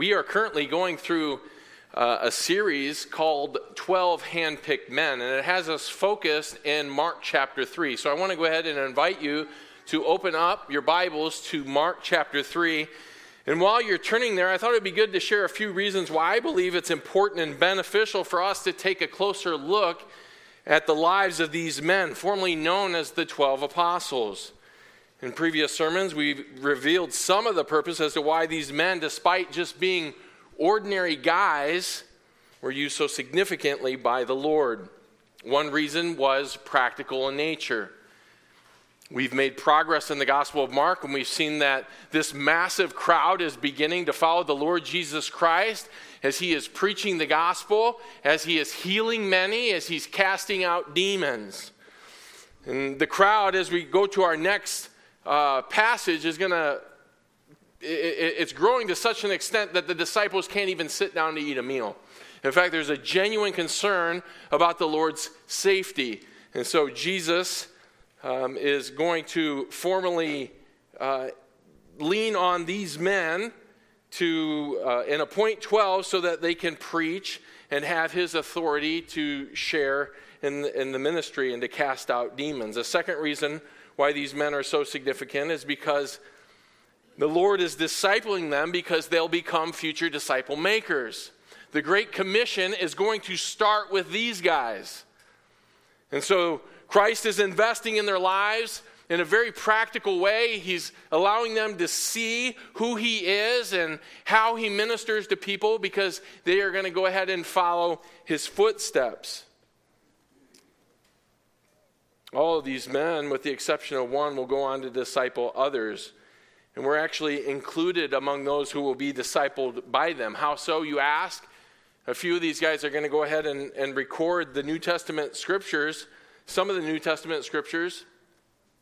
We are currently going through uh, a series called 12 Handpicked Men, and it has us focused in Mark chapter 3. So I want to go ahead and invite you to open up your Bibles to Mark chapter 3. And while you're turning there, I thought it'd be good to share a few reasons why I believe it's important and beneficial for us to take a closer look at the lives of these men, formerly known as the 12 apostles. In previous sermons, we've revealed some of the purpose as to why these men, despite just being ordinary guys, were used so significantly by the Lord. One reason was practical in nature. We've made progress in the Gospel of Mark, and we've seen that this massive crowd is beginning to follow the Lord Jesus Christ as he is preaching the gospel, as he is healing many, as he's casting out demons. And the crowd, as we go to our next uh, passage is going to, it's growing to such an extent that the disciples can't even sit down to eat a meal. In fact, there's a genuine concern about the Lord's safety. And so Jesus um, is going to formally uh, lean on these men to uh, and appoint 12 so that they can preach and have his authority to share in in the ministry and to cast out demons. A second reason why these men are so significant is because the Lord is discipling them because they'll become future disciple makers. The Great Commission is going to start with these guys. And so Christ is investing in their lives in a very practical way. He's allowing them to see who He is and how He ministers to people because they are going to go ahead and follow His footsteps. All of these men, with the exception of one, will go on to disciple others. And we're actually included among those who will be discipled by them. How so, you ask? A few of these guys are going to go ahead and, and record the New Testament scriptures, some of the New Testament scriptures,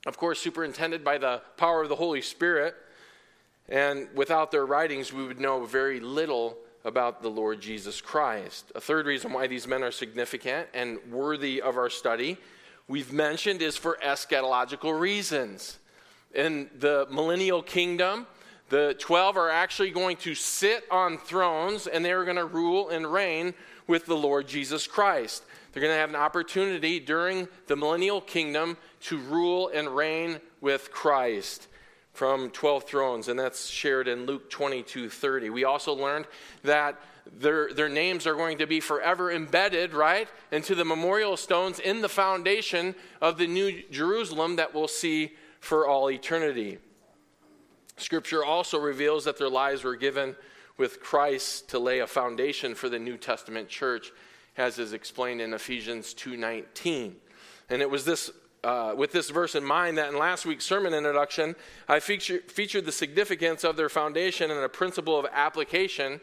of course, superintended by the power of the Holy Spirit. And without their writings, we would know very little about the Lord Jesus Christ. A third reason why these men are significant and worthy of our study we've mentioned is for eschatological reasons. In the millennial kingdom, the 12 are actually going to sit on thrones and they're going to rule and reign with the Lord Jesus Christ. They're going to have an opportunity during the millennial kingdom to rule and reign with Christ from 12 thrones, and that's shared in Luke 22 30. We also learned that their, their names are going to be forever embedded, right, into the memorial stones in the foundation of the New Jerusalem that we'll see for all eternity. Scripture also reveals that their lives were given with Christ to lay a foundation for the New Testament church, as is explained in Ephesians 2:19. And it was this uh, with this verse in mind that in last week's sermon introduction, I feature, featured the significance of their foundation and a principle of application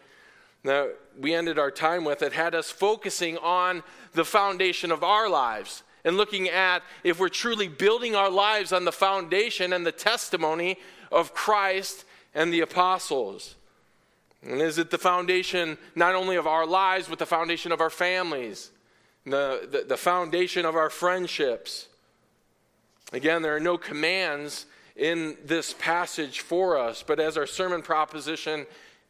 that we ended our time with that had us focusing on the foundation of our lives and looking at if we're truly building our lives on the foundation and the testimony of Christ and the apostles. And is it the foundation not only of our lives, but the foundation of our families, the, the, the foundation of our friendships? Again, there are no commands in this passage for us, but as our sermon proposition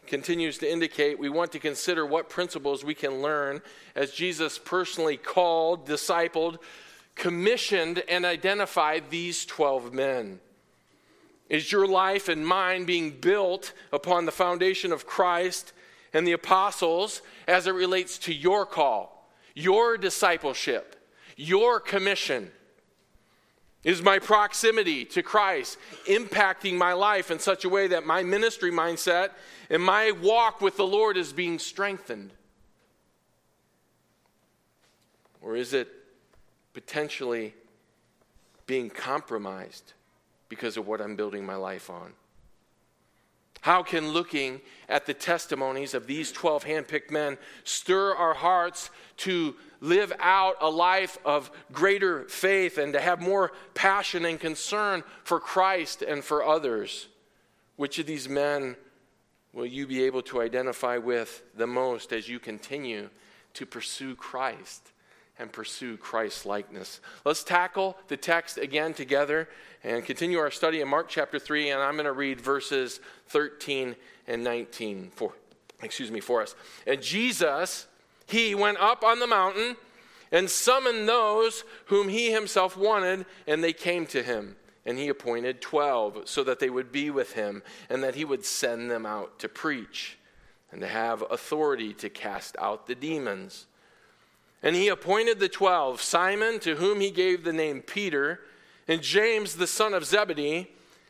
continues to indicate, we want to consider what principles we can learn as Jesus personally called, discipled, commissioned, and identified these 12 men. Is your life and mine being built upon the foundation of Christ and the apostles as it relates to your call, your discipleship, your commission? Is my proximity to Christ impacting my life in such a way that my ministry mindset and my walk with the Lord is being strengthened? Or is it potentially being compromised because of what I'm building my life on? How can looking at the testimonies of these 12 handpicked men stir our hearts to live out a life of greater faith and to have more passion and concern for Christ and for others. Which of these men will you be able to identify with the most as you continue to pursue Christ and pursue Christ's likeness? Let's tackle the text again together and continue our study in Mark chapter 3, and I'm going to read verses 13 and 19 for, excuse me, for us. And Jesus, he went up on the mountain and summoned those whom he himself wanted, and they came to him. And he appointed 12 so that they would be with him and that he would send them out to preach and to have authority to cast out the demons. And he appointed the 12 Simon, to whom he gave the name Peter, and James, the son of Zebedee,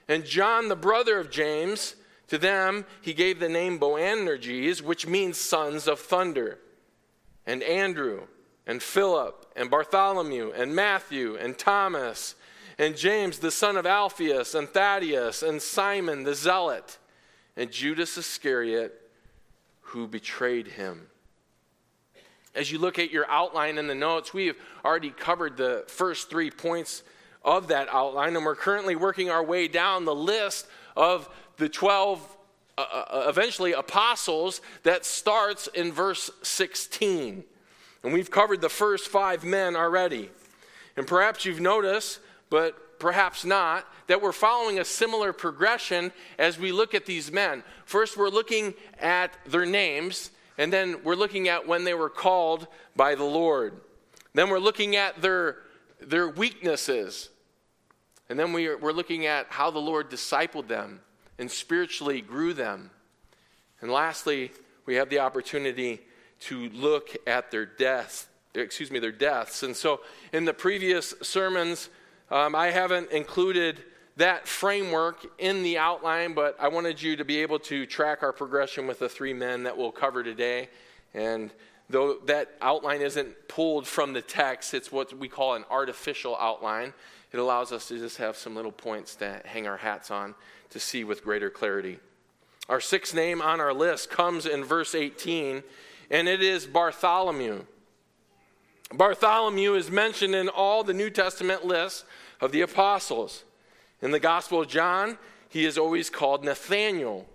and John, the brother of James. To them he gave the name Boanerges, which means sons of thunder, and Andrew, and Philip, and Bartholomew, and Matthew, and Thomas and James, the son of Alphaeus, and Thaddeus, and Simon the zealot, and Judas Iscariot, who betrayed him. As you look at your outline in the notes, we have already covered the first three points of that outline, and we're currently working our way down the list of the 12 uh, uh, eventually apostles that starts in verse 16. And we've covered the first five men already. And perhaps you've noticed but perhaps not, that we're following a similar progression as we look at these men. First, we're looking at their names, and then we're looking at when they were called by the Lord. Then we're looking at their, their weaknesses. And then we are, we're looking at how the Lord discipled them and spiritually grew them. And lastly, we have the opportunity to look at their deaths, excuse me, their deaths. And so in the previous sermons, um, I haven't included that framework in the outline, but I wanted you to be able to track our progression with the three men that we'll cover today. And though that outline isn't pulled from the text, it's what we call an artificial outline. It allows us to just have some little points to hang our hats on to see with greater clarity. Our sixth name on our list comes in verse 18, and it is Bartholomew. Bartholomew is mentioned in all the New Testament lists of the apostles. In the Gospel of John, he is always called Nathaniel.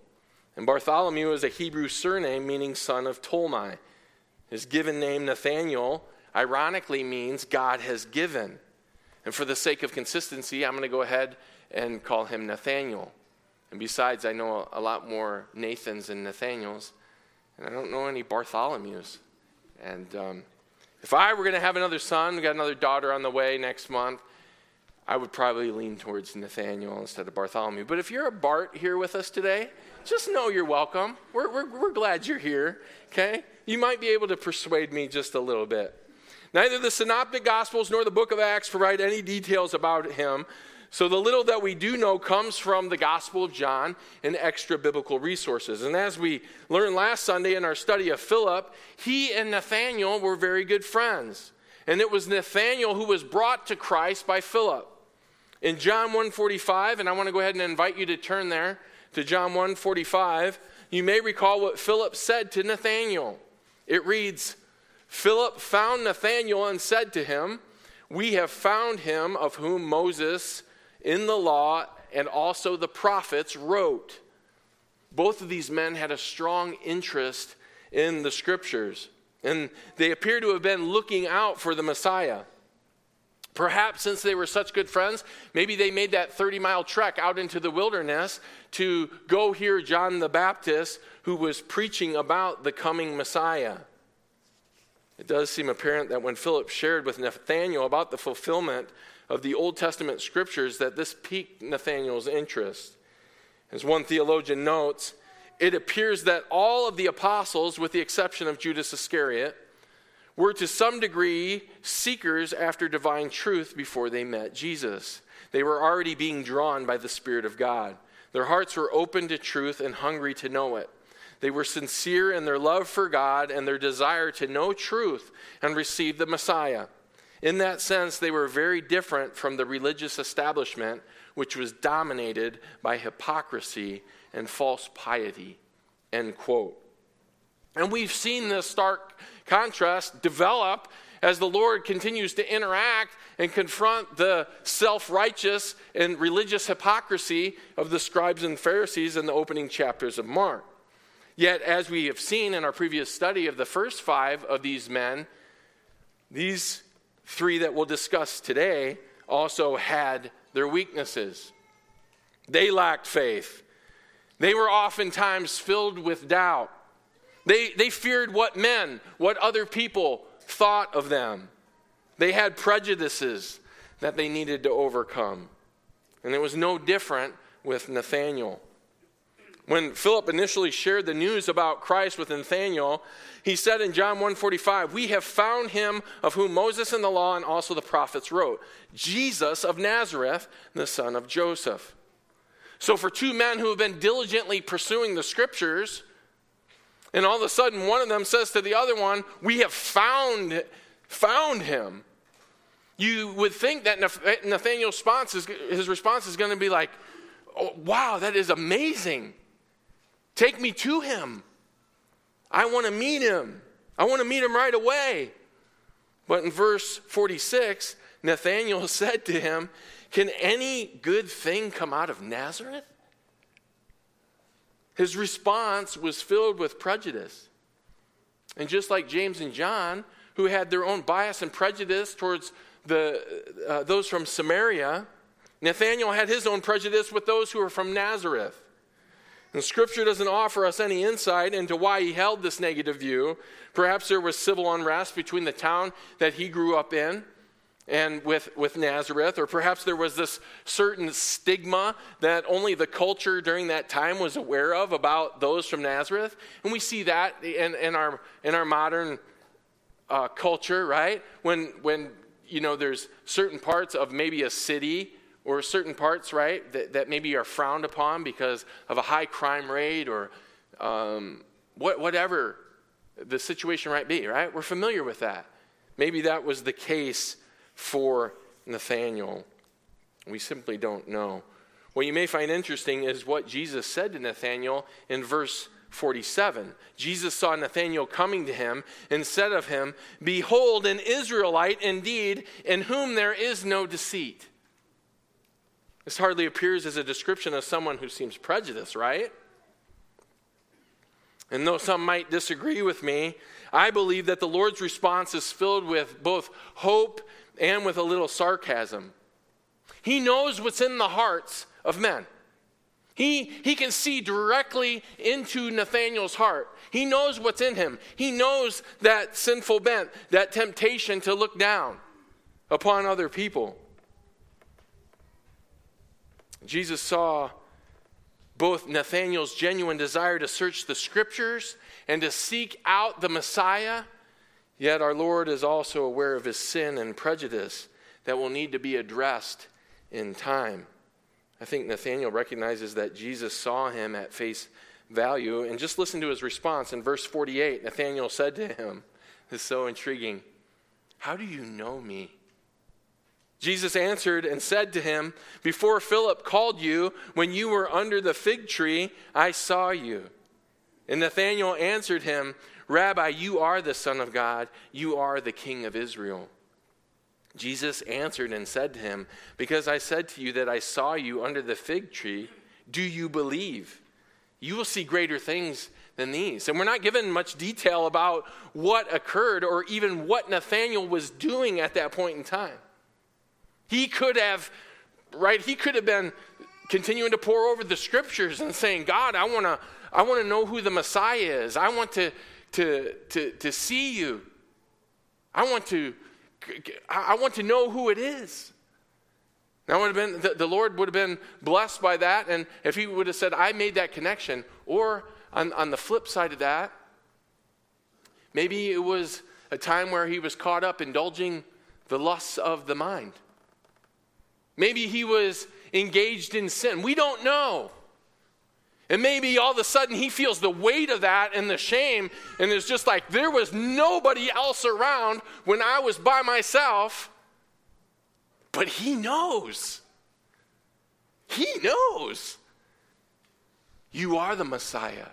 And Bartholomew is a Hebrew surname meaning son of Tolmai. His given name, Nathaniel, ironically means God has given. And for the sake of consistency, I'm going to go ahead and call him Nathaniel. And besides, I know a lot more Nathans and Nathaniels, and I don't know any Bartholomews. And um, if I were going to have another son, we got another daughter on the way next month, I would probably lean towards Nathaniel instead of Bartholomew. But if you're a Bart here with us today, just know you're welcome. We're, we're, we're glad you're here, okay? You might be able to persuade me just a little bit. Neither the Synoptic Gospels nor the book of Acts provide any details about him, so the little that we do know comes from the Gospel of John and extra biblical resources. And as we learned last Sunday in our study of Philip, he and Nathaniel were very good friends. And it was Nathaniel who was brought to Christ by Philip. In John 1:45, and I want to go ahead and invite you to turn there to John 1:45, you may recall what Philip said to Nathaniel. It reads, Philip found Nathanael and said to him, We have found him of whom Moses in the law and also the prophets wrote. Both of these men had a strong interest in the scriptures, and they appear to have been looking out for the Messiah. Perhaps since they were such good friends, maybe they made that 30 mile trek out into the wilderness to go hear John the Baptist, who was preaching about the coming Messiah. It does seem apparent that when Philip shared with Nathanael about the fulfillment of the Old Testament scriptures that this piqued Nathanael's interest. As one theologian notes, it appears that all of the apostles, with the exception of Judas Iscariot, were to some degree seekers after divine truth before they met Jesus. They were already being drawn by the Spirit of God. Their hearts were open to truth and hungry to know it. They were sincere in their love for God and their desire to know truth and receive the Messiah. In that sense, they were very different from the religious establishment, which was dominated by hypocrisy and false piety. End quote. And we've seen this stark contrast develop as the Lord continues to interact and confront the self righteous and religious hypocrisy of the scribes and Pharisees in the opening chapters of Mark. Yet, as we have seen in our previous study of the first five of these men, these three that we'll discuss today also had their weaknesses. They lacked faith. They were oftentimes filled with doubt. They, they feared what men, what other people thought of them. They had prejudices that they needed to overcome. And it was no different with Nathanael. When Philip initially shared the news about Christ with Nathanael, he said in John 1:45, "We have found him of whom Moses and the law and also the prophets wrote, Jesus of Nazareth, the son of Joseph." So for two men who have been diligently pursuing the scriptures, and all of a sudden one of them says to the other one, "We have found found him." You would think that Nathanael's response is, his response is going to be like, oh, wow, that is amazing. Take me to him. I want to meet him. I want to meet him right away. But in verse 46, Nathanael said to him, Can any good thing come out of Nazareth? His response was filled with prejudice. And just like James and John, who had their own bias and prejudice towards the, uh, those from Samaria, Nathanael had his own prejudice with those who were from Nazareth. And Scripture doesn't offer us any insight into why he held this negative view. Perhaps there was civil unrest between the town that he grew up in and with, with Nazareth, or perhaps there was this certain stigma that only the culture during that time was aware of about those from Nazareth. And we see that in, in, our, in our modern uh, culture, right? When, when you know, there's certain parts of maybe a city or certain parts, right, that, that maybe are frowned upon because of a high crime rate or um, what, whatever the situation might be, right? We're familiar with that. Maybe that was the case for Nathanael. We simply don't know. What you may find interesting is what Jesus said to Nathanael in verse 47. Jesus saw Nathanael coming to him and said of him, Behold, an Israelite indeed, in whom there is no deceit. This hardly appears as a description of someone who seems prejudiced, right? And though some might disagree with me, I believe that the Lord's response is filled with both hope and with a little sarcasm. He knows what's in the hearts of men. He, he can see directly into Nathanael's heart. He knows what's in him. He knows that sinful bent, that temptation to look down upon other people. Jesus saw both Nathanael's genuine desire to search the scriptures and to seek out the Messiah, yet our Lord is also aware of his sin and prejudice that will need to be addressed in time. I think Nathanael recognizes that Jesus saw him at face value. And just listen to his response. In verse 48, Nathanael said to him, This is so intriguing. How do you know me? Jesus answered and said to him, Before Philip called you, when you were under the fig tree, I saw you. And Nathanael answered him, Rabbi, you are the Son of God, you are the King of Israel. Jesus answered and said to him, Because I said to you that I saw you under the fig tree, do you believe? You will see greater things than these. And we're not given much detail about what occurred or even what Nathanael was doing at that point in time. He could have, right, he could have been continuing to pour over the scriptures and saying, God, I want to I want to know who the Messiah is. I want to, to, to, to see you. I want to I want to know who it is. That would have been, the, Lord would have been blessed by that. And if he would have said, I made that connection, or on, on the flip side of that, maybe it was a time where he was caught up indulging the lusts of the mind. Maybe he was engaged in sin. We don't know. And maybe all of a sudden he feels the weight of that and the shame, and it's just like there was nobody else around when I was by myself. But he knows. He knows. You are the Messiah.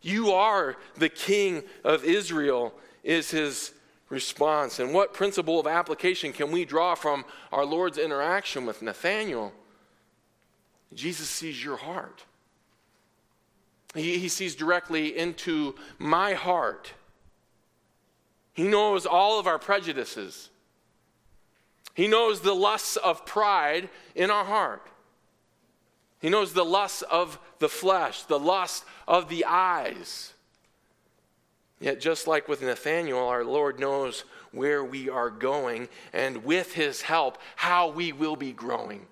You are the King of Israel, is his response. And what principle of application can we draw from our Lord's interaction with Nathanael? Jesus sees your heart. He, he sees directly into my heart. He knows all of our prejudices. He knows the lusts of pride in our heart. He knows the lusts of the flesh, the lust of the eyes. Yet, just like with Nathanael, our Lord knows where we are going, and with his help, how we will be growing.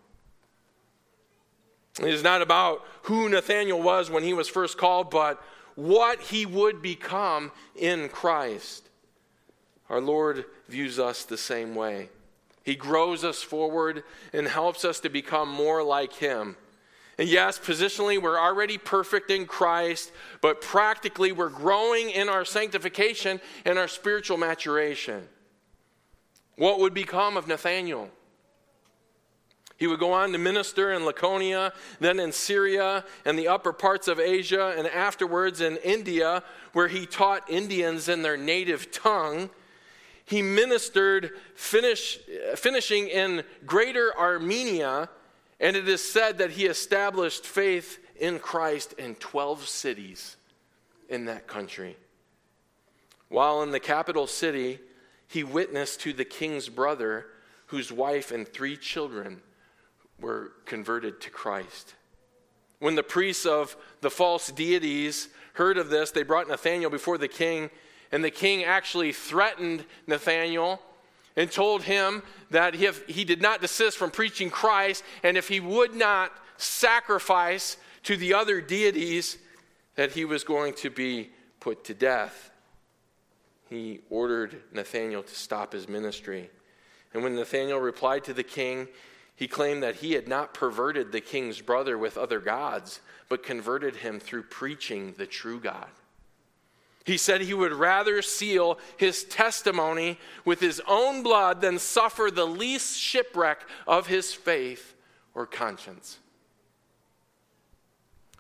It is not about who Nathanael was when he was first called, but what he would become in Christ. Our Lord views us the same way. He grows us forward and helps us to become more like him. And yes, positionally, we're already perfect in Christ, but practically, we're growing in our sanctification and our spiritual maturation. What would become of Nathanael? He would go on to minister in Laconia, then in Syria and the upper parts of Asia, and afterwards in India, where he taught Indians in their native tongue. He ministered, finish, finishing in Greater Armenia, and it is said that he established faith in Christ in 12 cities in that country. While in the capital city, he witnessed to the king's brother, whose wife and three children were converted to Christ. When the priests of the false deities heard of this, they brought Nathanael before the king, and the king actually threatened Nathanael and told him that if he did not desist from preaching Christ, and if he would not sacrifice to the other deities, that he was going to be put to death. He ordered Nathanael to stop his ministry. And when Nathanael replied to the king, he claimed that he had not perverted the king's brother with other gods, but converted him through preaching the true God. He said he would rather seal his testimony with his own blood than suffer the least shipwreck of his faith or conscience.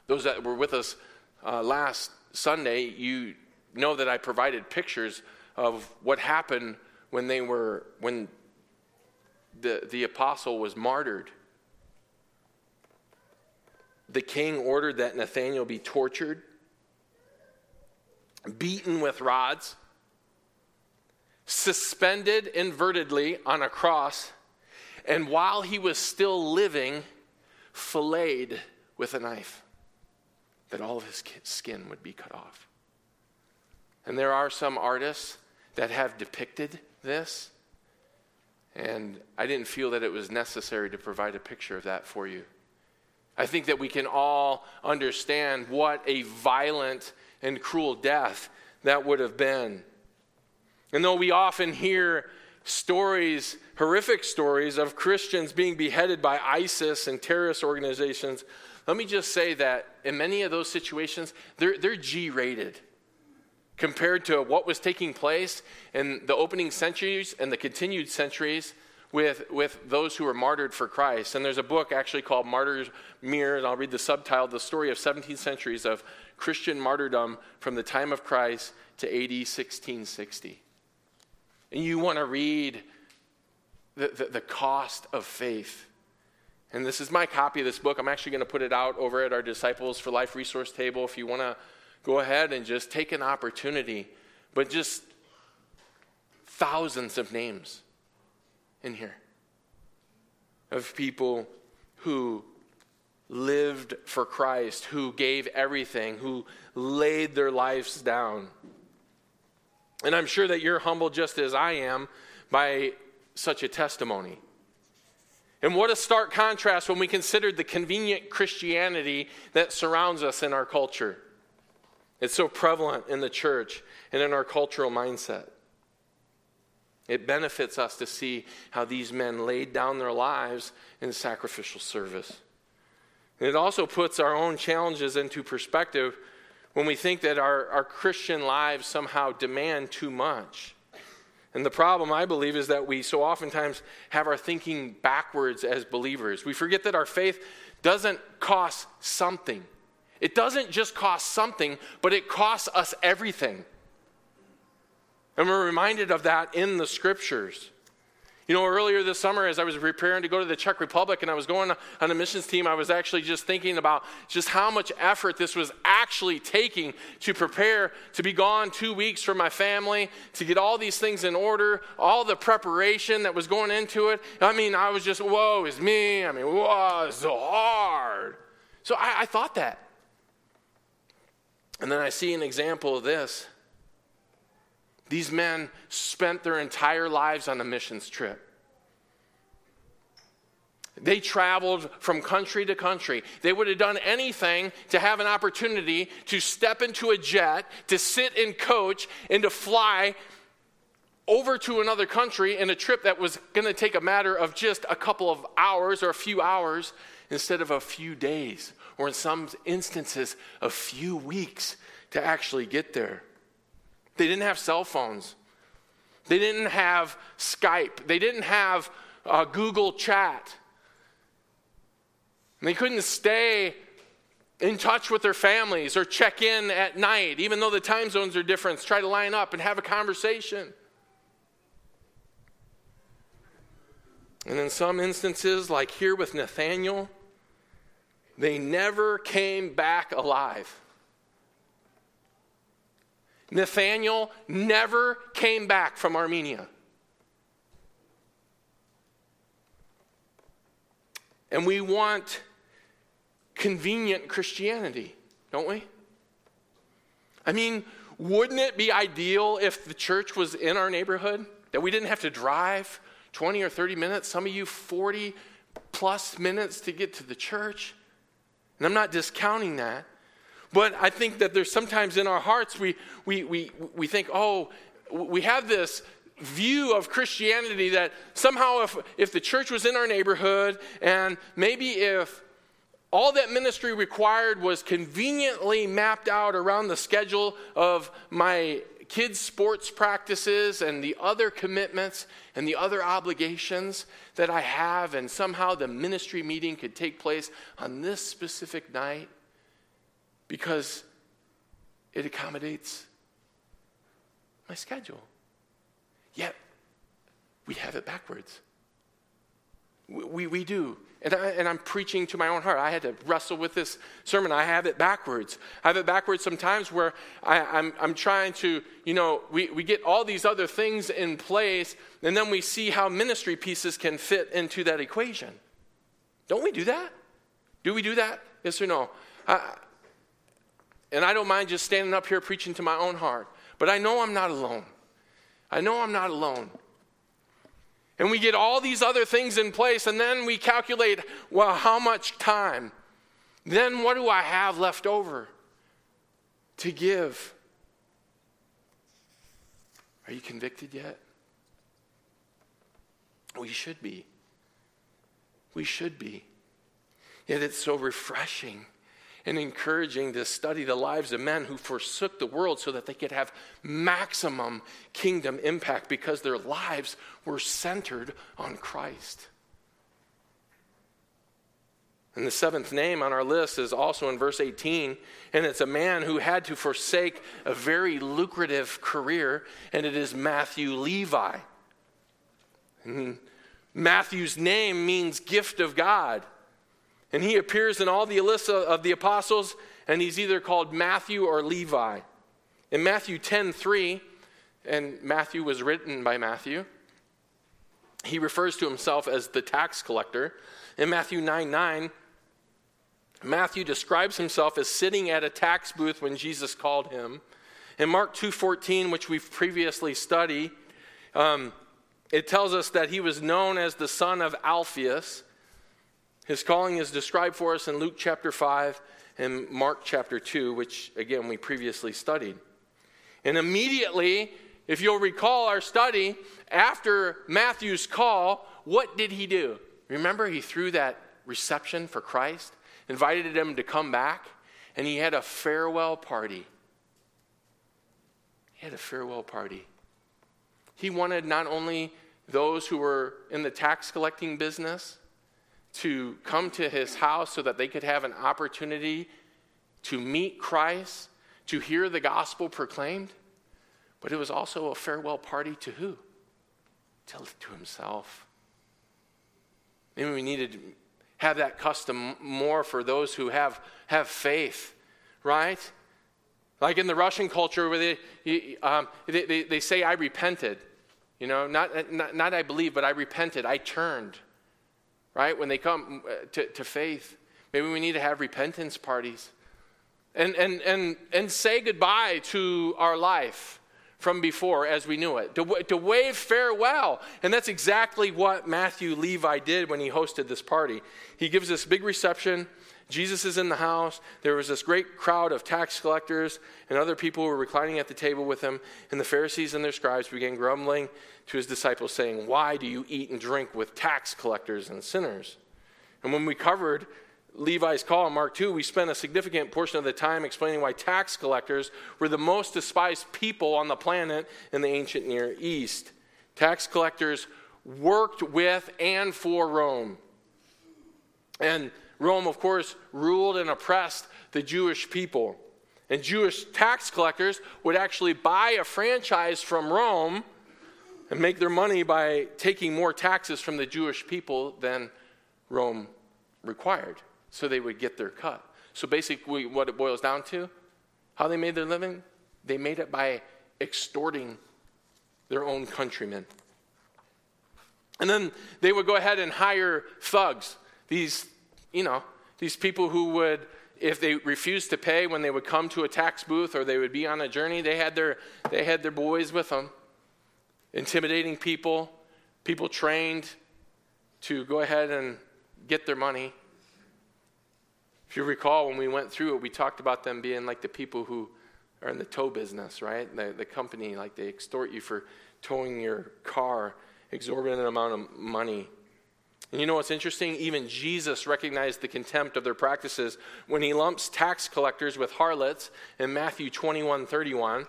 Those that were with us uh, last Sunday, you know that I provided pictures of what happened when they were when the, the apostle was martyred. The king ordered that Nathanael be tortured beaten with rods, suspended invertedly on a cross, and while he was still living, filleted with a knife, that all of his skin would be cut off. And there are some artists that have depicted this, and I didn't feel that it was necessary to provide a picture of that for you. I think that we can all understand what a violent and cruel death that would have been. And though we often hear stories, horrific stories, of Christians being beheaded by ISIS and terrorist organizations, let me just say that in many of those situations, they're, they're G rated compared to what was taking place in the opening centuries and the continued centuries with, with those who were martyred for Christ. And there's a book actually called Martyrs Mirror, and I'll read the subtitle The Story of 17 Centuries of Christian martyrdom from the time of Christ to AD 1660. And you want to read the, the, the, cost of faith. And this is my copy of this book. I'm actually going to put it out over at our Disciples for Life resource table if you want to go ahead and just take an opportunity. But just thousands of names in here of people who lived for Christ, who gave everything, who laid their lives down. And I'm sure that you're humbled just as I am by such a testimony. And what a stark contrast when we consider the convenient Christianity that surrounds us in our culture. It's so prevalent in the church and in our cultural mindset. It benefits us to see how these men laid down their lives in sacrificial service. And it also puts our own challenges into perspective when we think that our, our Christian lives somehow demand too much. And the problem, I believe, is that we so oftentimes have our thinking backwards as believers. We forget that our faith doesn't cost something. It doesn't just cost something, but it costs us everything. And we're reminded of that in the scriptures. You know, earlier this summer, as I was preparing to go to the Czech Republic and I was going on a missions team, I was actually just thinking about just how much effort this was actually taking to prepare to be gone two weeks from my family, to get all these things in order, all the preparation that was going into it. I mean, I was just, whoa, it's me. I mean, whoa, it's so hard. So I, I thought that. And then I see an example of this these men spent their entire lives on a missions trip. They traveled from country to country. They would have done anything to have an opportunity to step into a jet, to sit in coach, and to fly over to another country in a trip that was going to take a matter of just a couple of hours or a few hours instead of a few days, or in some instances, a few weeks to actually get there. They didn't have cell phones, they didn't have Skype, they didn't have uh, Google Chat. They couldn't stay in touch with their families or check in at night, even though the time zones are different, try to line up and have a conversation. And in some instances, like here with Nathaniel, they never came back alive. Nathaniel never came back from Armenia. And we want convenient Christianity, don't we? I mean, wouldn't it be ideal if the church was in our neighborhood? That we didn't have to drive 20 or 30 minutes, some of you 40 plus minutes to get to the church. And I'm not discounting that. But I think that there's sometimes in our hearts we, we, we, we think, oh, we have this view of Christianity that somehow if, if the church was in our neighborhood and maybe if all that ministry required was conveniently mapped out around the schedule of my kids' sports practices and the other commitments and the other obligations that I have, and somehow the ministry meeting could take place on this specific night because it accommodates my schedule. Yet, we have it backwards. We, we, do. And, I, and I'm preaching to my own heart. I had to wrestle with this sermon. I have it backwards. I have it backwards sometimes where I, I'm, I'm trying to, you know, we, we get all these other things in place, and then we see how ministry pieces can fit into that equation. Don't we do that? Do we do that? Yes or no? I, and I don't mind just standing up here preaching to my own heart, but I know I'm not alone. I know I'm not alone. And we get all these other things in place, and then we calculate, well, how much time? Then what do I have left over to give? Are you convicted yet? We should be. We should be. Yet it's so refreshing and encouraging to study the lives of men who forsook the world so that they could have maximum kingdom impact because their lives were centered on Christ. And the seventh name on our list is also in verse 18, and it's a man who had to forsake a very lucrative career, and it is Matthew Levi. And Matthew's name means gift of God. And he appears in all the lists of the apostles, and he's either called Matthew or Levi. In Matthew 10 3, and Matthew was written by Matthew, he refers to himself as the tax collector. In Matthew 9 9, Matthew describes himself as sitting at a tax booth when Jesus called him. In Mark 2:14, which we've previously studied, um, it tells us that he was known as the son of Alphaeus. His calling is described for us in Luke chapter 5 and Mark chapter 2, which again we previously studied. And immediately, if you'll recall our study, after Matthew's call, what did he do? Remember, he threw that reception for Christ, invited him to come back, and he had a farewell party. He had a farewell party. He wanted not only those who were in the tax collecting business, to come to his house so that they could have an opportunity to meet Christ, to hear the gospel proclaimed. But it was also a farewell party to who? To, to himself. Maybe we needed to have that custom more for those who have, have faith, right? Like in the Russian culture where they, um, they, they, they, say, I repented. You know, not, not, not I believe, but I repented. I turned right? When they come uh, to, to faith, maybe we need to have repentance parties and, and, and, and say goodbye to our life from before as we knew it, to, to wave farewell. And that's exactly what Matthew Levi did when he hosted this party. He gives this big reception. Jesus is in the house. There was this great crowd of tax collectors and other people who were reclining at the table with him. And the Pharisees and their scribes began grumbling to his disciples, saying, Why do you eat and drink with tax collectors and sinners? And when we covered Levi's call in Mark 2, we spent a significant portion of the time explaining why tax collectors were the most despised people on the planet in the ancient Near East. Tax collectors worked with and for Rome. And Rome, of course, ruled and oppressed the Jewish people. And Jewish tax collectors would actually buy a franchise from Rome and make their money by taking more taxes from the Jewish people than Rome required so they would get their cut. So basically, what it boils down to, how they made their living, they made it by extorting their own countrymen. And then they would go ahead and hire thugs, these, you know, these people who would, if they refused to pay when they would come to a tax booth or they would be on a journey, they had their, they had their boys with them, intimidating people, people trained to go ahead and get their money. If you recall, when we went through it, we talked about them being like the people who are in the tow business, right? The, the company, like they extort you for towing your car, exorbitant amount of money. You know what's interesting? Even Jesus recognized the contempt of their practices when he lumps tax collectors with harlots in Matthew 21 31.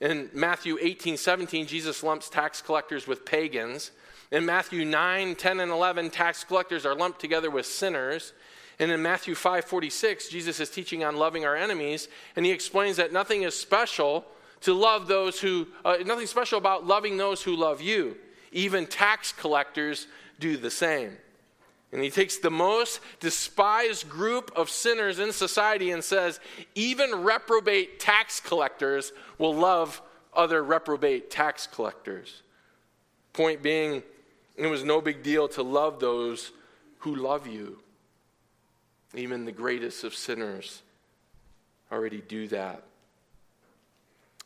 In Matthew 18 17, Jesus lumps tax collectors with pagans. In Matthew 9, 10, and 11, tax collectors are lumped together with sinners. And in Matthew 5 46, Jesus is teaching on loving our enemies, and he explains that nothing is special to love those who, uh, nothing special about loving those who love you. Even tax collectors do the same. And he takes the most despised group of sinners in society and says, even reprobate tax collectors will love other reprobate tax collectors. Point being, it was no big deal to love those who love you. Even the greatest of sinners already do that.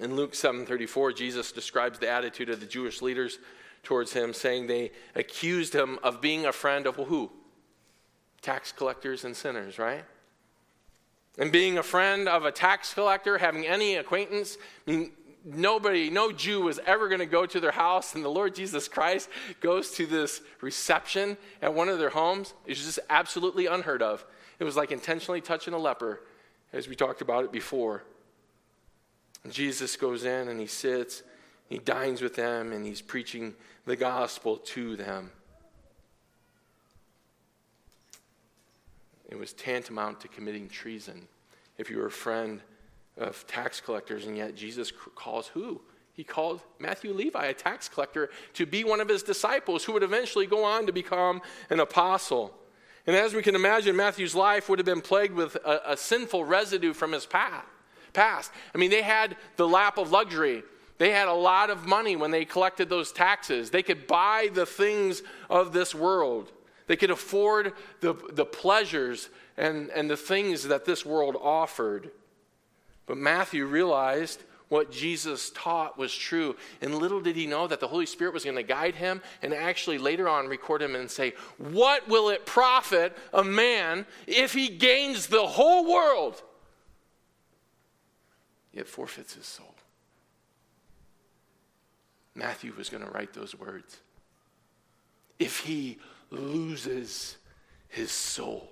In Luke 7:34, Jesus describes the attitude of the Jewish leaders towards him, saying they accused him of being a friend of who? Tax collectors and sinners, right? And being a friend of a tax collector, having any acquaintance, I mean, nobody, no Jew was ever going to go to their house, and the Lord Jesus Christ goes to this reception at one of their homes. It's just absolutely unheard of. It was like intentionally touching a leper, as we talked about it before. And Jesus goes in and he sits, he dines with them, and he's preaching the gospel to them. It was tantamount to committing treason if you were a friend of tax collectors, and yet Jesus calls who? He called Matthew Levi, a tax collector, to be one of his disciples who would eventually go on to become an apostle. And as we can imagine, Matthew's life would have been plagued with a, a sinful residue from his past. I mean, they had the lap of luxury. They had a lot of money when they collected those taxes. They could buy the things of this world. They could afford the, the pleasures and, and the things that this world offered. But Matthew realized what Jesus taught was true. And little did he know that the Holy Spirit was going to guide him and actually later on record him and say, What will it profit a man if he gains the whole world, yet forfeits his soul? Matthew was going to write those words. If he loses his soul.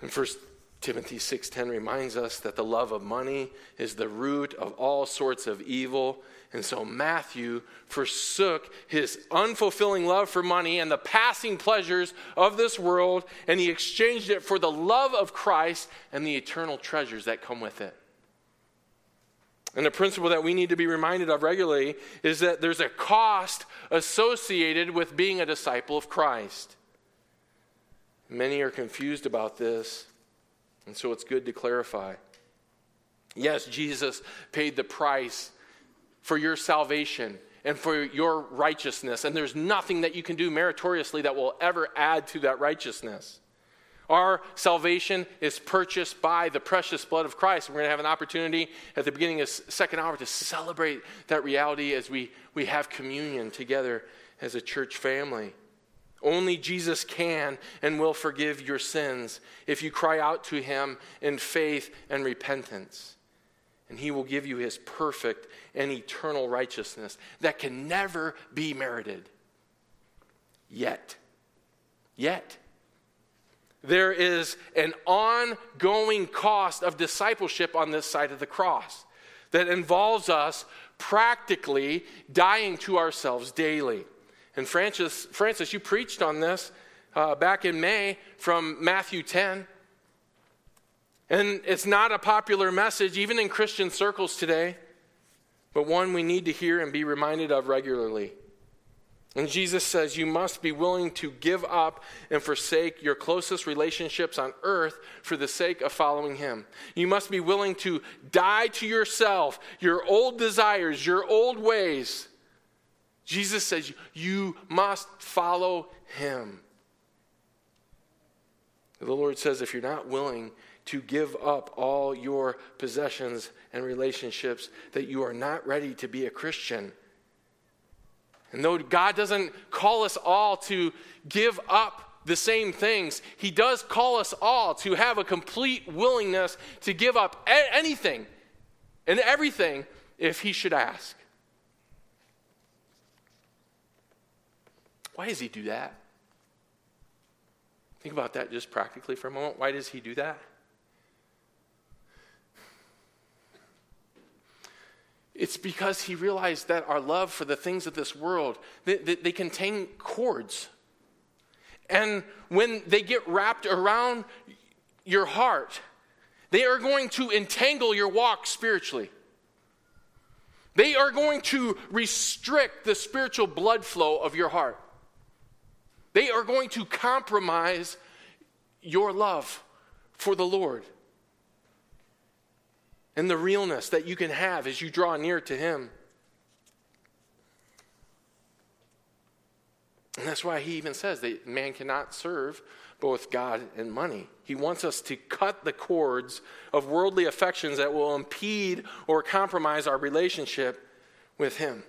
And First Timothy 6:10 reminds us that the love of money is the root of all sorts of evil. And so Matthew forsook his unfulfilling love for money and the passing pleasures of this world and he exchanged it for the love of Christ and the eternal treasures that come with it. And the principle that we need to be reminded of regularly is that there's a cost associated with being a disciple of Christ. Many are confused about this. And so it's good to clarify. Yes, Jesus paid the price for your salvation and for your righteousness, and there's nothing that you can do meritoriously that will ever add to that righteousness. Our salvation is purchased by the precious blood of Christ. We're going to have an opportunity at the beginning of second hour to celebrate that reality as we, we have communion together as a church family. Only Jesus can and will forgive your sins if you cry out to him in faith and repentance. And he will give you his perfect and eternal righteousness that can never be merited. Yet. Yet. There is an ongoing cost of discipleship on this side of the cross that involves us practically dying to ourselves daily. And Francis, Francis you preached on this uh, back in May from Matthew 10. And it's not a popular message, even in Christian circles today, but one we need to hear and be reminded of regularly. And Jesus says you must be willing to give up and forsake your closest relationships on earth for the sake of following Him. You must be willing to die to yourself, your old desires, your old ways. Jesus says you must follow Him. The Lord says if you're not willing to give up all your possessions and relationships, that you are not ready to be a Christian. And though God doesn't call us all to give up the same things, He does call us all to have a complete willingness to give up anything and everything if He should ask. Why does He do that? Think about that just practically for a moment. Why does He do that? It's because he realized that our love for the things of this world, they, they, they, contain cords. And when they get wrapped around your heart, they are going to entangle your walk spiritually. They are going to restrict the spiritual blood flow of your heart. They are going to compromise your love for the Lord and the realness that you can have as you draw near to Him. And that's why He even says that man cannot serve both God and money. He wants us to cut the cords of worldly affections that will impede or compromise our relationship with Him.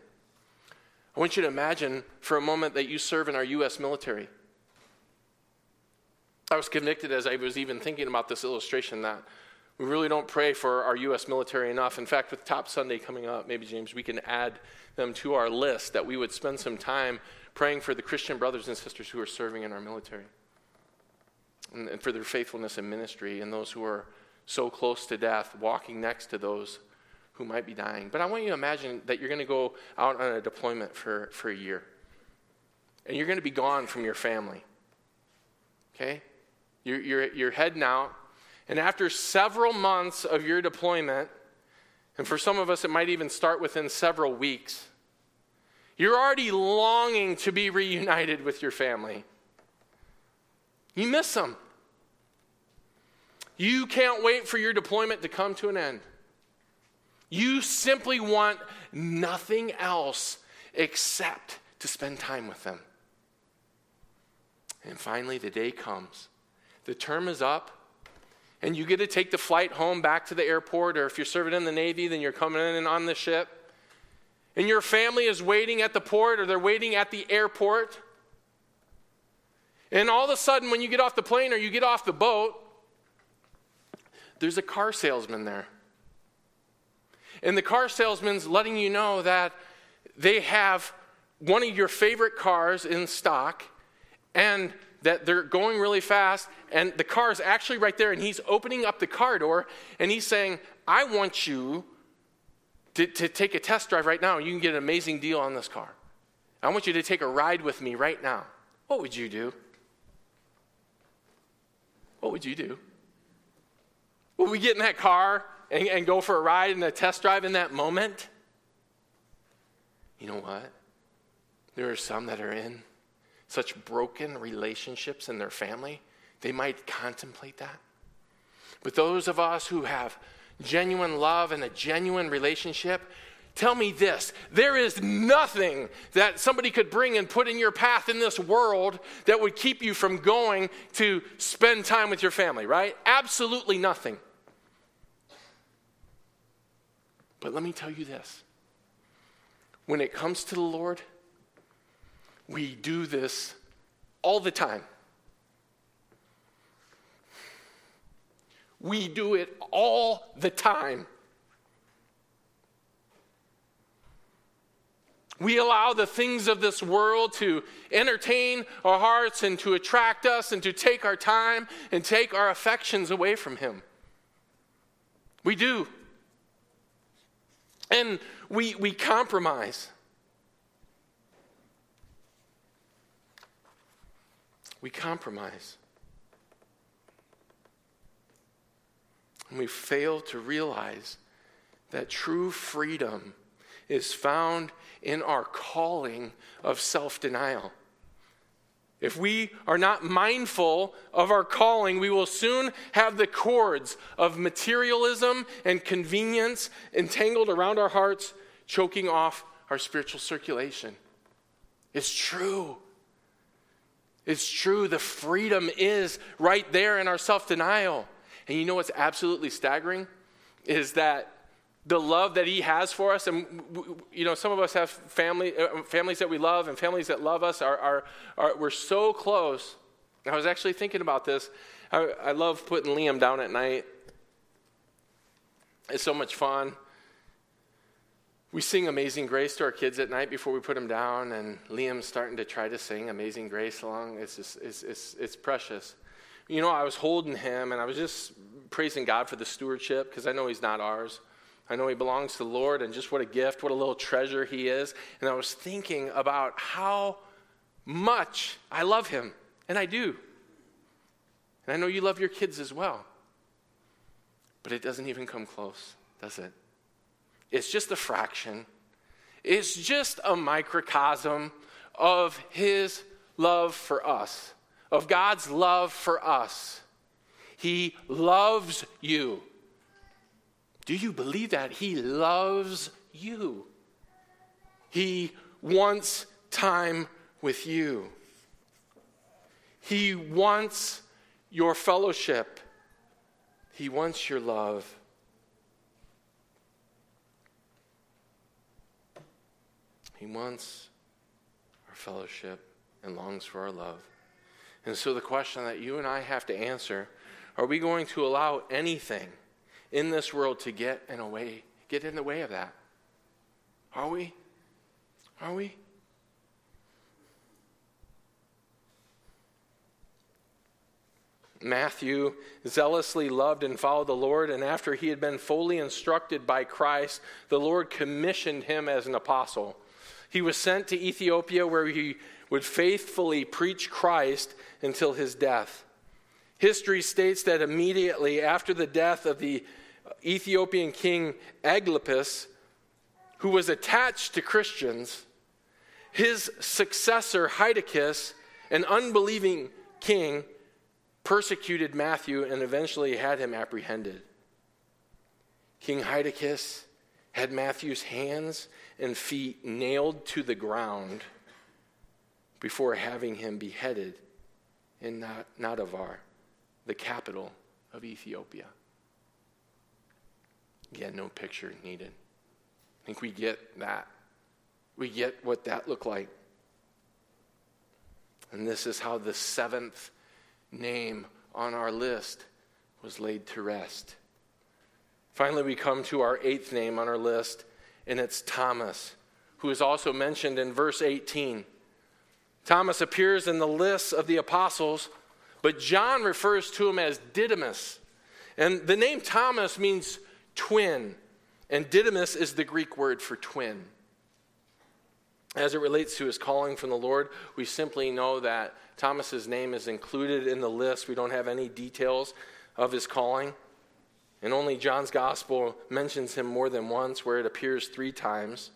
I want you to imagine for a moment that you serve in our U.S. military. I was convicted as I was even thinking about this illustration that we really don't pray for our U.S. military enough. In fact, with Top Sunday coming up, maybe, James, we can add them to our list that we would spend some time praying for the Christian brothers and sisters who are serving in our military and, and for their faithfulness in ministry and those who are so close to death, walking next to those who might be dying. But I want you to imagine that you're going to go out on a deployment for, for a year. And you're going to be gone from your family. Okay? You're, you're, you're heading out and after several months of your deployment, and for some of us, it might even start within several weeks, you're already longing to be reunited with your family. You miss them. You can't wait for your deployment to come to an end. You simply want nothing else except to spend time with them. And finally, the day comes. The term is up and you get to take the flight home back to the airport, or if you're serving in the Navy, then you're coming in and on the ship. And your family is waiting at the port or they're waiting at the airport. And all of a sudden, when you get off the plane or you get off the boat, there's a car salesman there. And the car salesman's letting you know that they have one of your favorite cars in stock and that they're going really fast, and the car is actually right there, and he's opening up the car door, and he's saying, I want you to, to take a test drive right now. You can get an amazing deal on this car. I want you to take a ride with me right now. What would you do? What would you do? Would we get in that car and, and go for a ride and a test drive in that moment? You know what? There are some that are in such broken relationships in their family, they might contemplate that. But those of us who have genuine love and a genuine relationship, Tell me this. There is nothing that somebody could bring and put in your path in this world that would keep you from going to spend time with your family, right? Absolutely nothing. But let me tell you this when it comes to the Lord, we do this all the time. We do it all the time. We allow the things of this world to entertain our hearts and to attract us and to take our time and take our affections away from Him. We do. And we, we compromise. We compromise. And we fail to realize that true freedom is found in our calling of self denial. If we are not mindful of our calling, we will soon have the cords of materialism and convenience entangled around our hearts, choking off our spiritual circulation. It's true. It's true. The freedom is right there in our self denial. And you know what's absolutely staggering? Is that the love that he has for us and you know some of us have family uh, families that we love and families that love us are, are, are we're so close i was actually thinking about this I, I love putting liam down at night it's so much fun we sing amazing grace to our kids at night before we put them down and liam's starting to try to sing amazing grace along it's just it's, it's, it's precious you know i was holding him and i was just praising god for the stewardship because i know he's not ours I know he belongs to the Lord, and just what a gift, what a little treasure he is. And I was thinking about how much I love him, and I do. And I know you love your kids as well. But it doesn't even come close, does it? It's just a fraction, it's just a microcosm of his love for us, of God's love for us. He loves you. Do you believe that? He loves you. He wants time with you. He wants your fellowship. He wants your love. He wants our fellowship and longs for our love. And so, the question that you and I have to answer are we going to allow anything? in this world to get in a way, get in the way of that. Are we? Are we? Matthew zealously loved and followed the Lord, and after he had been fully instructed by Christ, the Lord commissioned him as an apostle. He was sent to Ethiopia where he would faithfully preach Christ until his death. History states that immediately after the death of the Ethiopian king Aglapius, who was attached to Christians, his successor Hydicus, an unbelieving king, persecuted Matthew and eventually had him apprehended. King Hydicus had Matthew's hands and feet nailed to the ground before having him beheaded in Nadavar, the capital of Ethiopia. Again, no picture needed. I think we get that. We get what that looked like. And this is how the seventh name on our list was laid to rest. Finally, we come to our eighth name on our list, and it's Thomas, who is also mentioned in verse 18. Thomas appears in the list of the apostles, but John refers to him as Didymus. And the name Thomas means twin. And Didymus is the Greek word for twin. As it relates to his calling from the Lord, we simply know that Thomas's name is included in the list. We don't have any details of his calling. And only John's gospel mentions him more than once, where it appears three times.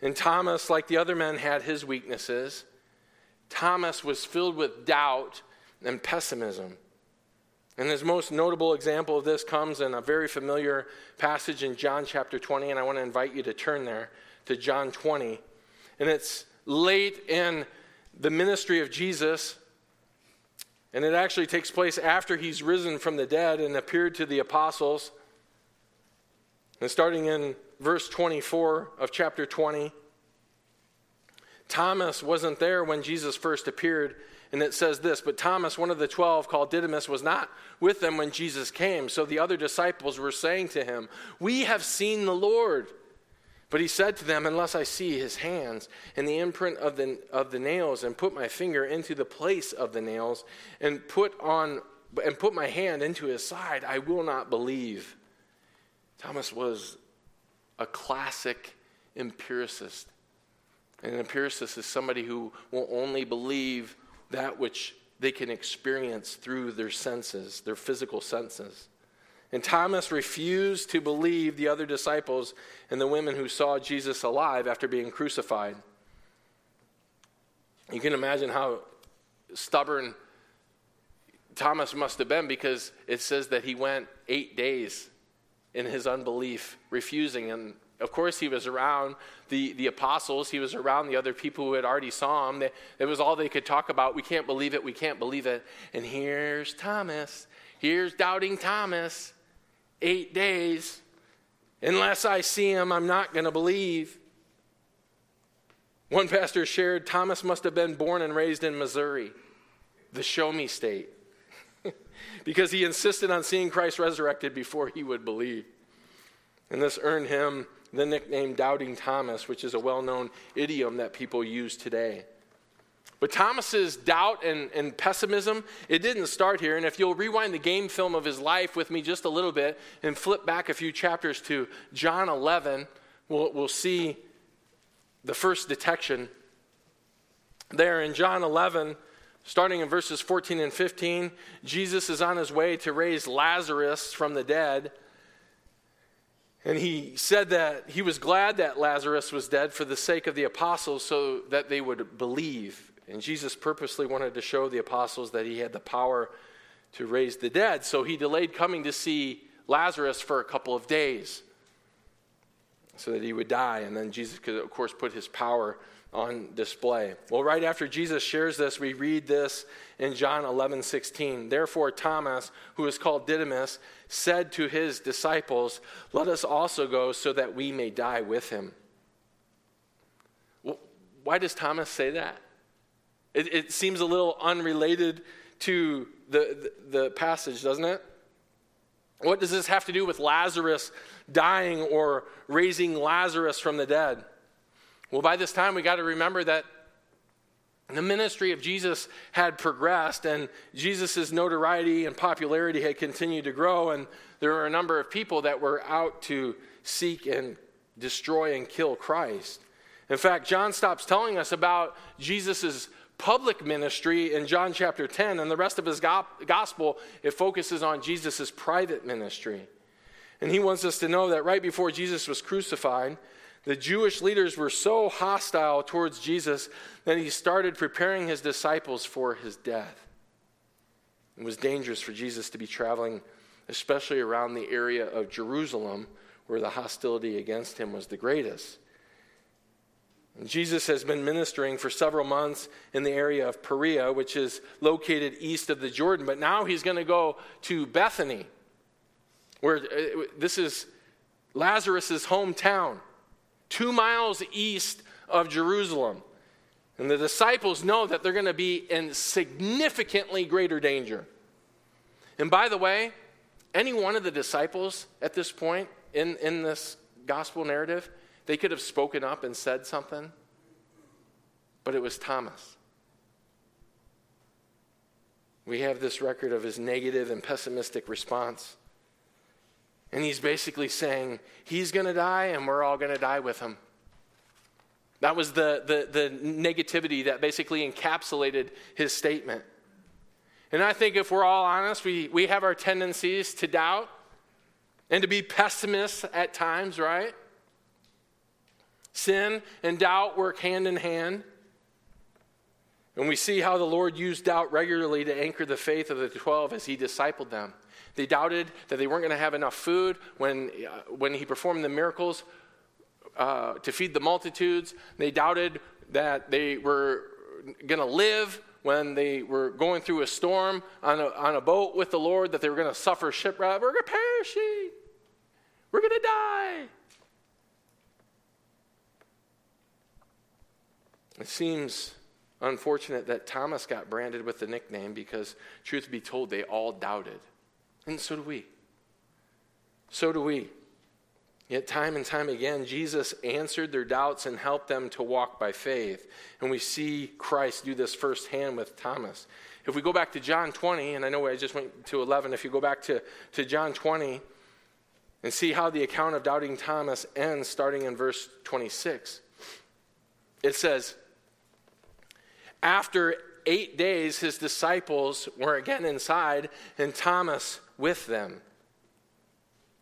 And Thomas, like the other men, had his weaknesses. Thomas was filled with doubt and pessimism. And his most notable example of this comes in a very familiar passage in John chapter 20, and I want to invite you to turn there to John 20. And it's late in the ministry of Jesus, and it actually takes place after he's risen from the dead and appeared to the apostles. And starting in verse 24 of chapter 20, Thomas wasn't there when Jesus first appeared. And it says this But Thomas, one of the twelve, called Didymus, was not with them when Jesus came. So the other disciples were saying to him, We have seen the Lord. But he said to them, Unless I see his hands and the imprint of the, of the nails, and put my finger into the place of the nails, and put, on, and put my hand into his side, I will not believe. Thomas was a classic empiricist. And an empiricist is somebody who will only believe that which they can experience through their senses, their physical senses. And Thomas refused to believe the other disciples and the women who saw Jesus alive after being crucified. You can imagine how stubborn Thomas must have been because it says that he went eight days in his unbelief, refusing. And of course, he was around the, the apostles, he was around the other people who had already saw him. It was all they could talk about. We can't believe it, we can't believe it. And here's Thomas. Here's doubting Thomas. Eight days. Unless I see him, I'm not going to believe. One pastor shared Thomas must have been born and raised in Missouri, the show me state, because he insisted on seeing Christ resurrected before he would believe. And this earned him the nickname Doubting Thomas, which is a well known idiom that people use today. But Thomas's doubt and, and, pessimism, it didn't start here. And if you'll rewind the game film of his life with me just a little bit and flip back a few chapters to John 11, we'll, we'll see the first detection. There in John 11, starting in verses 14 and 15, Jesus is on his way to raise Lazarus from the dead. And he said that he was glad that Lazarus was dead for the sake of the apostles so that they would believe. And Jesus purposely wanted to show the apostles that he had the power to raise the dead. So he delayed coming to see Lazarus for a couple of days so that he would die. And then Jesus could, of course, put his power on display. Well, right after Jesus shares this, we read this in John 11 16. Therefore, Thomas, who is called Didymus, said to his disciples, Let us also go so that we may die with him. Well, why does Thomas say that? It, it seems a little unrelated to the, the, the passage, doesn't it? What does this have to do with Lazarus dying or raising Lazarus from the dead? Well, by this time, we got to remember that the ministry of Jesus had progressed, and Jesus' notoriety and popularity had continued to grow, and there were a number of people that were out to seek and destroy and kill Christ. In fact, John stops telling us about Jesus' public ministry in John chapter 10, and the rest of his gospel, it focuses on Jesus' private ministry. And he wants us to know that right before Jesus was crucified, the Jewish leaders were so hostile towards Jesus that he started preparing his disciples for his death. It was dangerous for Jesus to be traveling, especially around the area of Jerusalem, where the hostility against him was the greatest. Jesus has been ministering for several months in the area of Perea, which is located east of the Jordan, but now he's going to go to Bethany, where uh, this is Lazarus' hometown two miles east of Jerusalem. And the disciples know that they're going to be in significantly greater danger. And by the way, any one of the disciples at this point in, in this gospel narrative, they could have spoken up and said something, but it was Thomas. We have this record of his negative and pessimistic response. And he's basically saying, He's going to die, and we're all going to die with him. That was the, the, the negativity that basically encapsulated his statement. And I think if we're all honest, we, we have our tendencies to doubt and to be pessimists at times, right? Sin and doubt work hand in hand. And we see how the Lord used doubt regularly to anchor the faith of the 12 as he discipled them. They doubted that they weren't going to have enough food when, uh, when he performed the miracles uh, to feed the multitudes. They doubted that they were going to live when they were going through a storm on a, on a boat with the Lord, that they were going to suffer shipwreck. We're going to perish. We're going to die. It seems unfortunate that Thomas got branded with the nickname because, truth be told, they all doubted. And so do we. So do we. Yet, time and time again, Jesus answered their doubts and helped them to walk by faith. And we see Christ do this firsthand with Thomas. If we go back to John 20, and I know I just went to 11, if you go back to, to John 20 and see how the account of doubting Thomas ends, starting in verse 26, it says, after eight days, his disciples were again inside, and Thomas with them.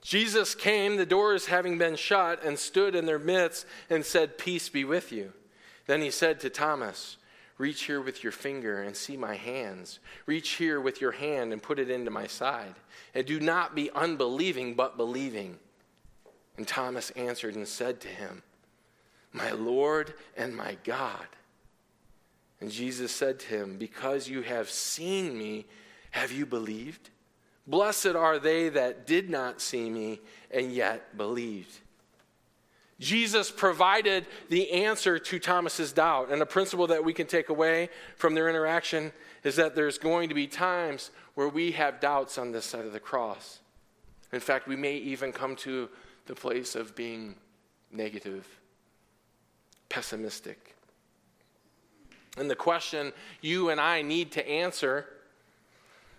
Jesus came, the doors having been shut, and stood in their midst and said, Peace be with you. Then he said to Thomas, Reach here with your finger and see my hands. Reach here with your hand and put it into my side. And do not be unbelieving, but believing. And Thomas answered and said to him, My Lord and my God. And Jesus said to him, Because you have seen me, have you believed? Blessed are they that did not see me and yet believed. Jesus provided the answer to Thomas's doubt. And a principle that we can take away from their interaction is that there's going to be times where we have doubts on this side of the cross. In fact, we may even come to the place of being negative, pessimistic. And the question you and I need to answer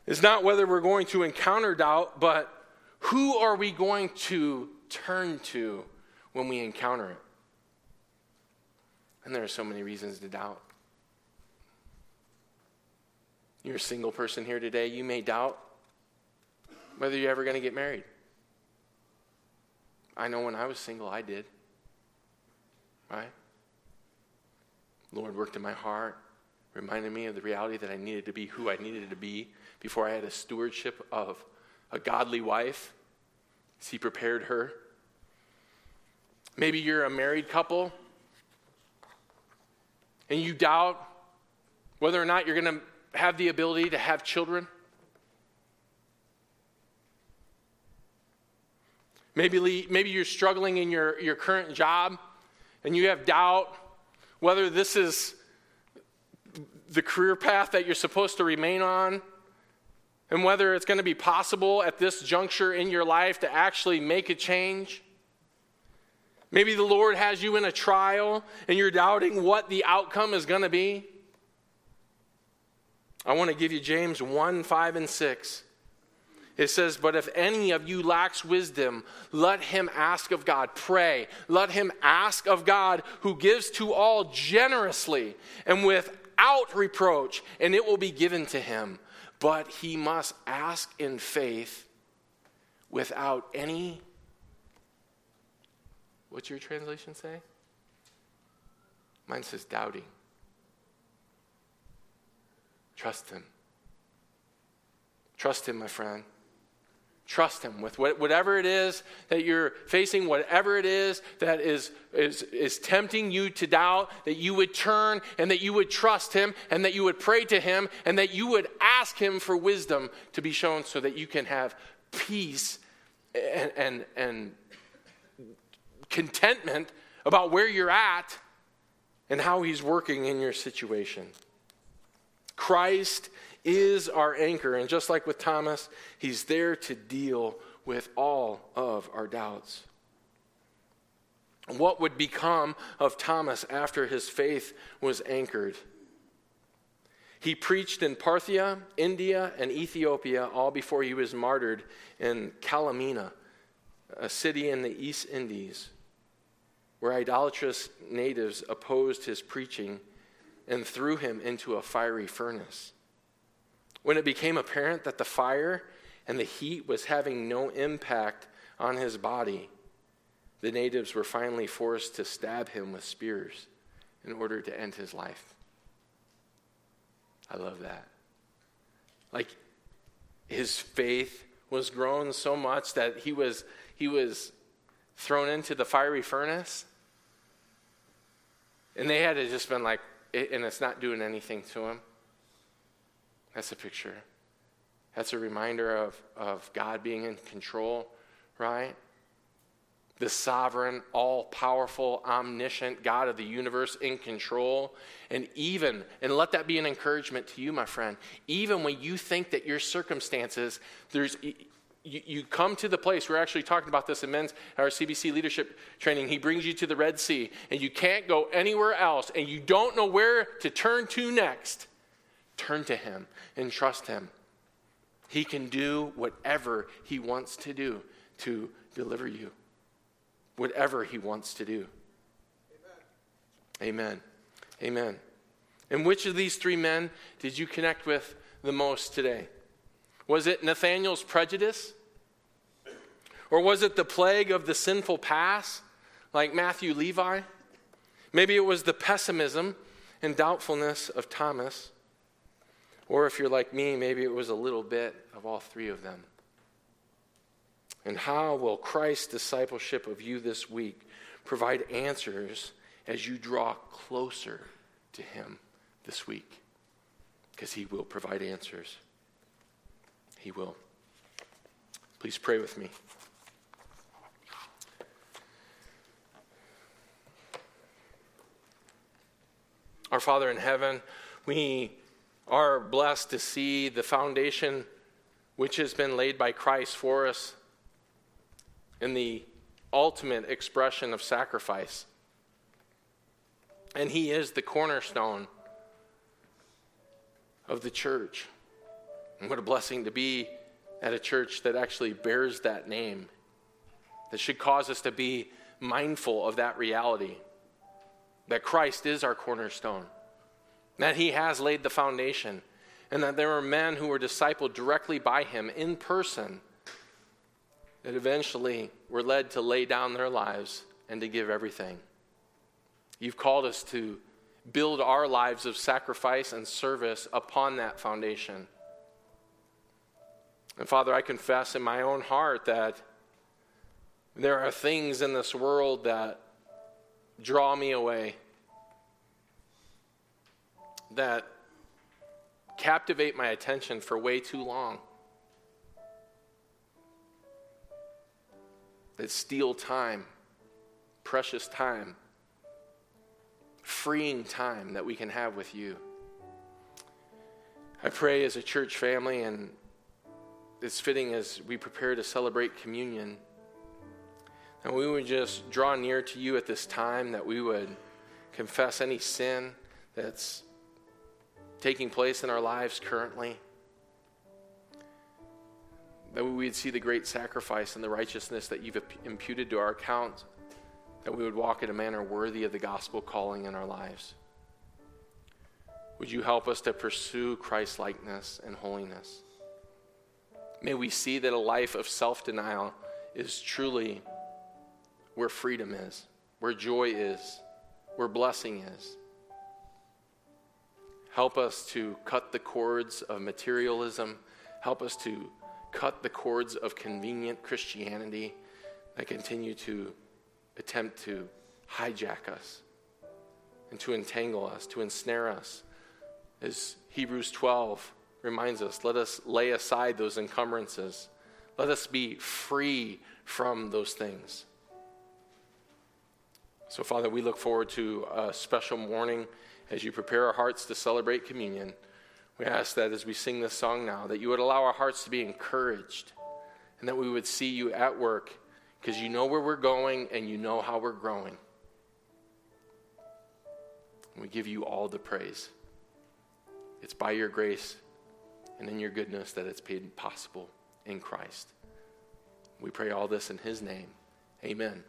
is not whether we're going to encounter doubt, but who are we going to turn to when we encounter it? And there are so many reasons to doubt. You're a single person here today, you may doubt whether you're ever going to get married. I know when I was single, I did. Right? Lord worked in my heart, reminded me of the reality that I needed to be who I needed to be before I had a stewardship of a godly wife. As He prepared her. Maybe you're a married couple and you doubt whether or not you're going to have the ability to have children. Maybe, maybe you're struggling in your, your current job and you have doubt whether this is the career path that you're supposed to remain on, and whether it's going to be possible at this juncture in your life to actually make a change. Maybe the Lord has you in a trial and you're doubting what the outcome is going to be. I want to give you James 1 5 and 6. It says, But if any of you lacks wisdom, let him ask of God. Pray. Let him ask of God, who gives to all generously and without reproach, and it will be given to him. But he must ask in faith without any. What's your translation say? Mine says doubting. Trust him. Trust him, my friend. Trust Him with whatever it is that you're facing, whatever it is that is, is, is tempting you to doubt, that you would turn and that you would trust Him and that you would pray to Him and that you would ask Him for wisdom to be shown so that you can have peace and, and, and contentment about where you're at and how He's working in your situation. Christ is our anchor. And just like with Thomas, he's there to deal with all of our doubts. What would become of Thomas after his faith was anchored? He preached in Parthia, India, and Ethiopia, all before he was martyred in Kalamina, a city in the East Indies, where idolatrous natives opposed his preaching and threw him into a fiery furnace. When it became apparent that the fire and the heat was having no impact on his body, the natives were finally forced to stab him with spears in order to end his life. I love that. Like his faith was grown so much that he was he was thrown into the fiery furnace. And they had to just been like, and it's not doing anything to him. That's a picture. That's a reminder of, of God being in control, right? The sovereign, all powerful, omniscient God of the universe in control. And even, and let that be an encouragement to you, my friend, even when you think that your circumstances, there's, you, come to the place, we're actually talking about this in men's, our CBC leadership training. He brings you to the Red Sea, and you can't go anywhere else, and you don't know where to turn to next. Turn to Him and trust Him. He can do whatever He wants to do to deliver you. Whatever He wants to do. Amen. Amen. Amen. And which of these three men did you connect with the most today? Was it Nathanael's prejudice? Or was it the plague of the sinful past, like Matthew Levi? Maybe it was the pessimism and doubtfulness of Thomas. Or if you're like me, maybe it was a little bit of all three of them. And how will Christ's discipleship of you this week provide answers as you draw closer to Him this week? Because He will provide answers. He will. Please pray with me. Our Father in heaven, we are blessed to see the foundation which has been laid by Christ for us in the ultimate expression of sacrifice. And He is the cornerstone of the church. And what a blessing to be at a church that actually bears that name, that should cause us to be mindful of that reality that Christ is our cornerstone, that he has laid the foundation, and that there are men who were discipled directly by him in person that eventually were led to lay down their lives and to give everything. You've called us to build our lives of sacrifice and service upon that foundation. And Father, I confess in my own heart that there are things in this world that draw me away, that captivate my attention for way too long, that steal time, precious time, freeing time that we can have with you. I pray as a church family, and it's fitting as we prepare to celebrate communion and we would just draw near to you at this time, that we would confess any sin that's taking place in our lives currently. That we would see the great sacrifice and the righteousness that you've imputed to our account. That we would walk in a manner worthy of the gospel calling in our lives. Would you help us to pursue Christ likeness and holiness? May we see that a life of self denial is truly where freedom is, where joy is, where blessing is. Help us to cut the cords of materialism. Help us to cut the cords of convenient Christianity that continue to attempt to hijack us and to entangle us, to ensnare us. As Hebrews 12 reminds us, let us lay aside those encumbrances. Let us be free from those things. So, Father, we look forward to a special morning as you prepare our hearts to celebrate communion. We ask that as we sing this song now, that you would allow our hearts to be encouraged and that we would see you at work because you know where we're going and you know how we're growing. We give you all the praise. It's by your grace and in your goodness that it's made possible in Christ. We pray all this in his name. Amen.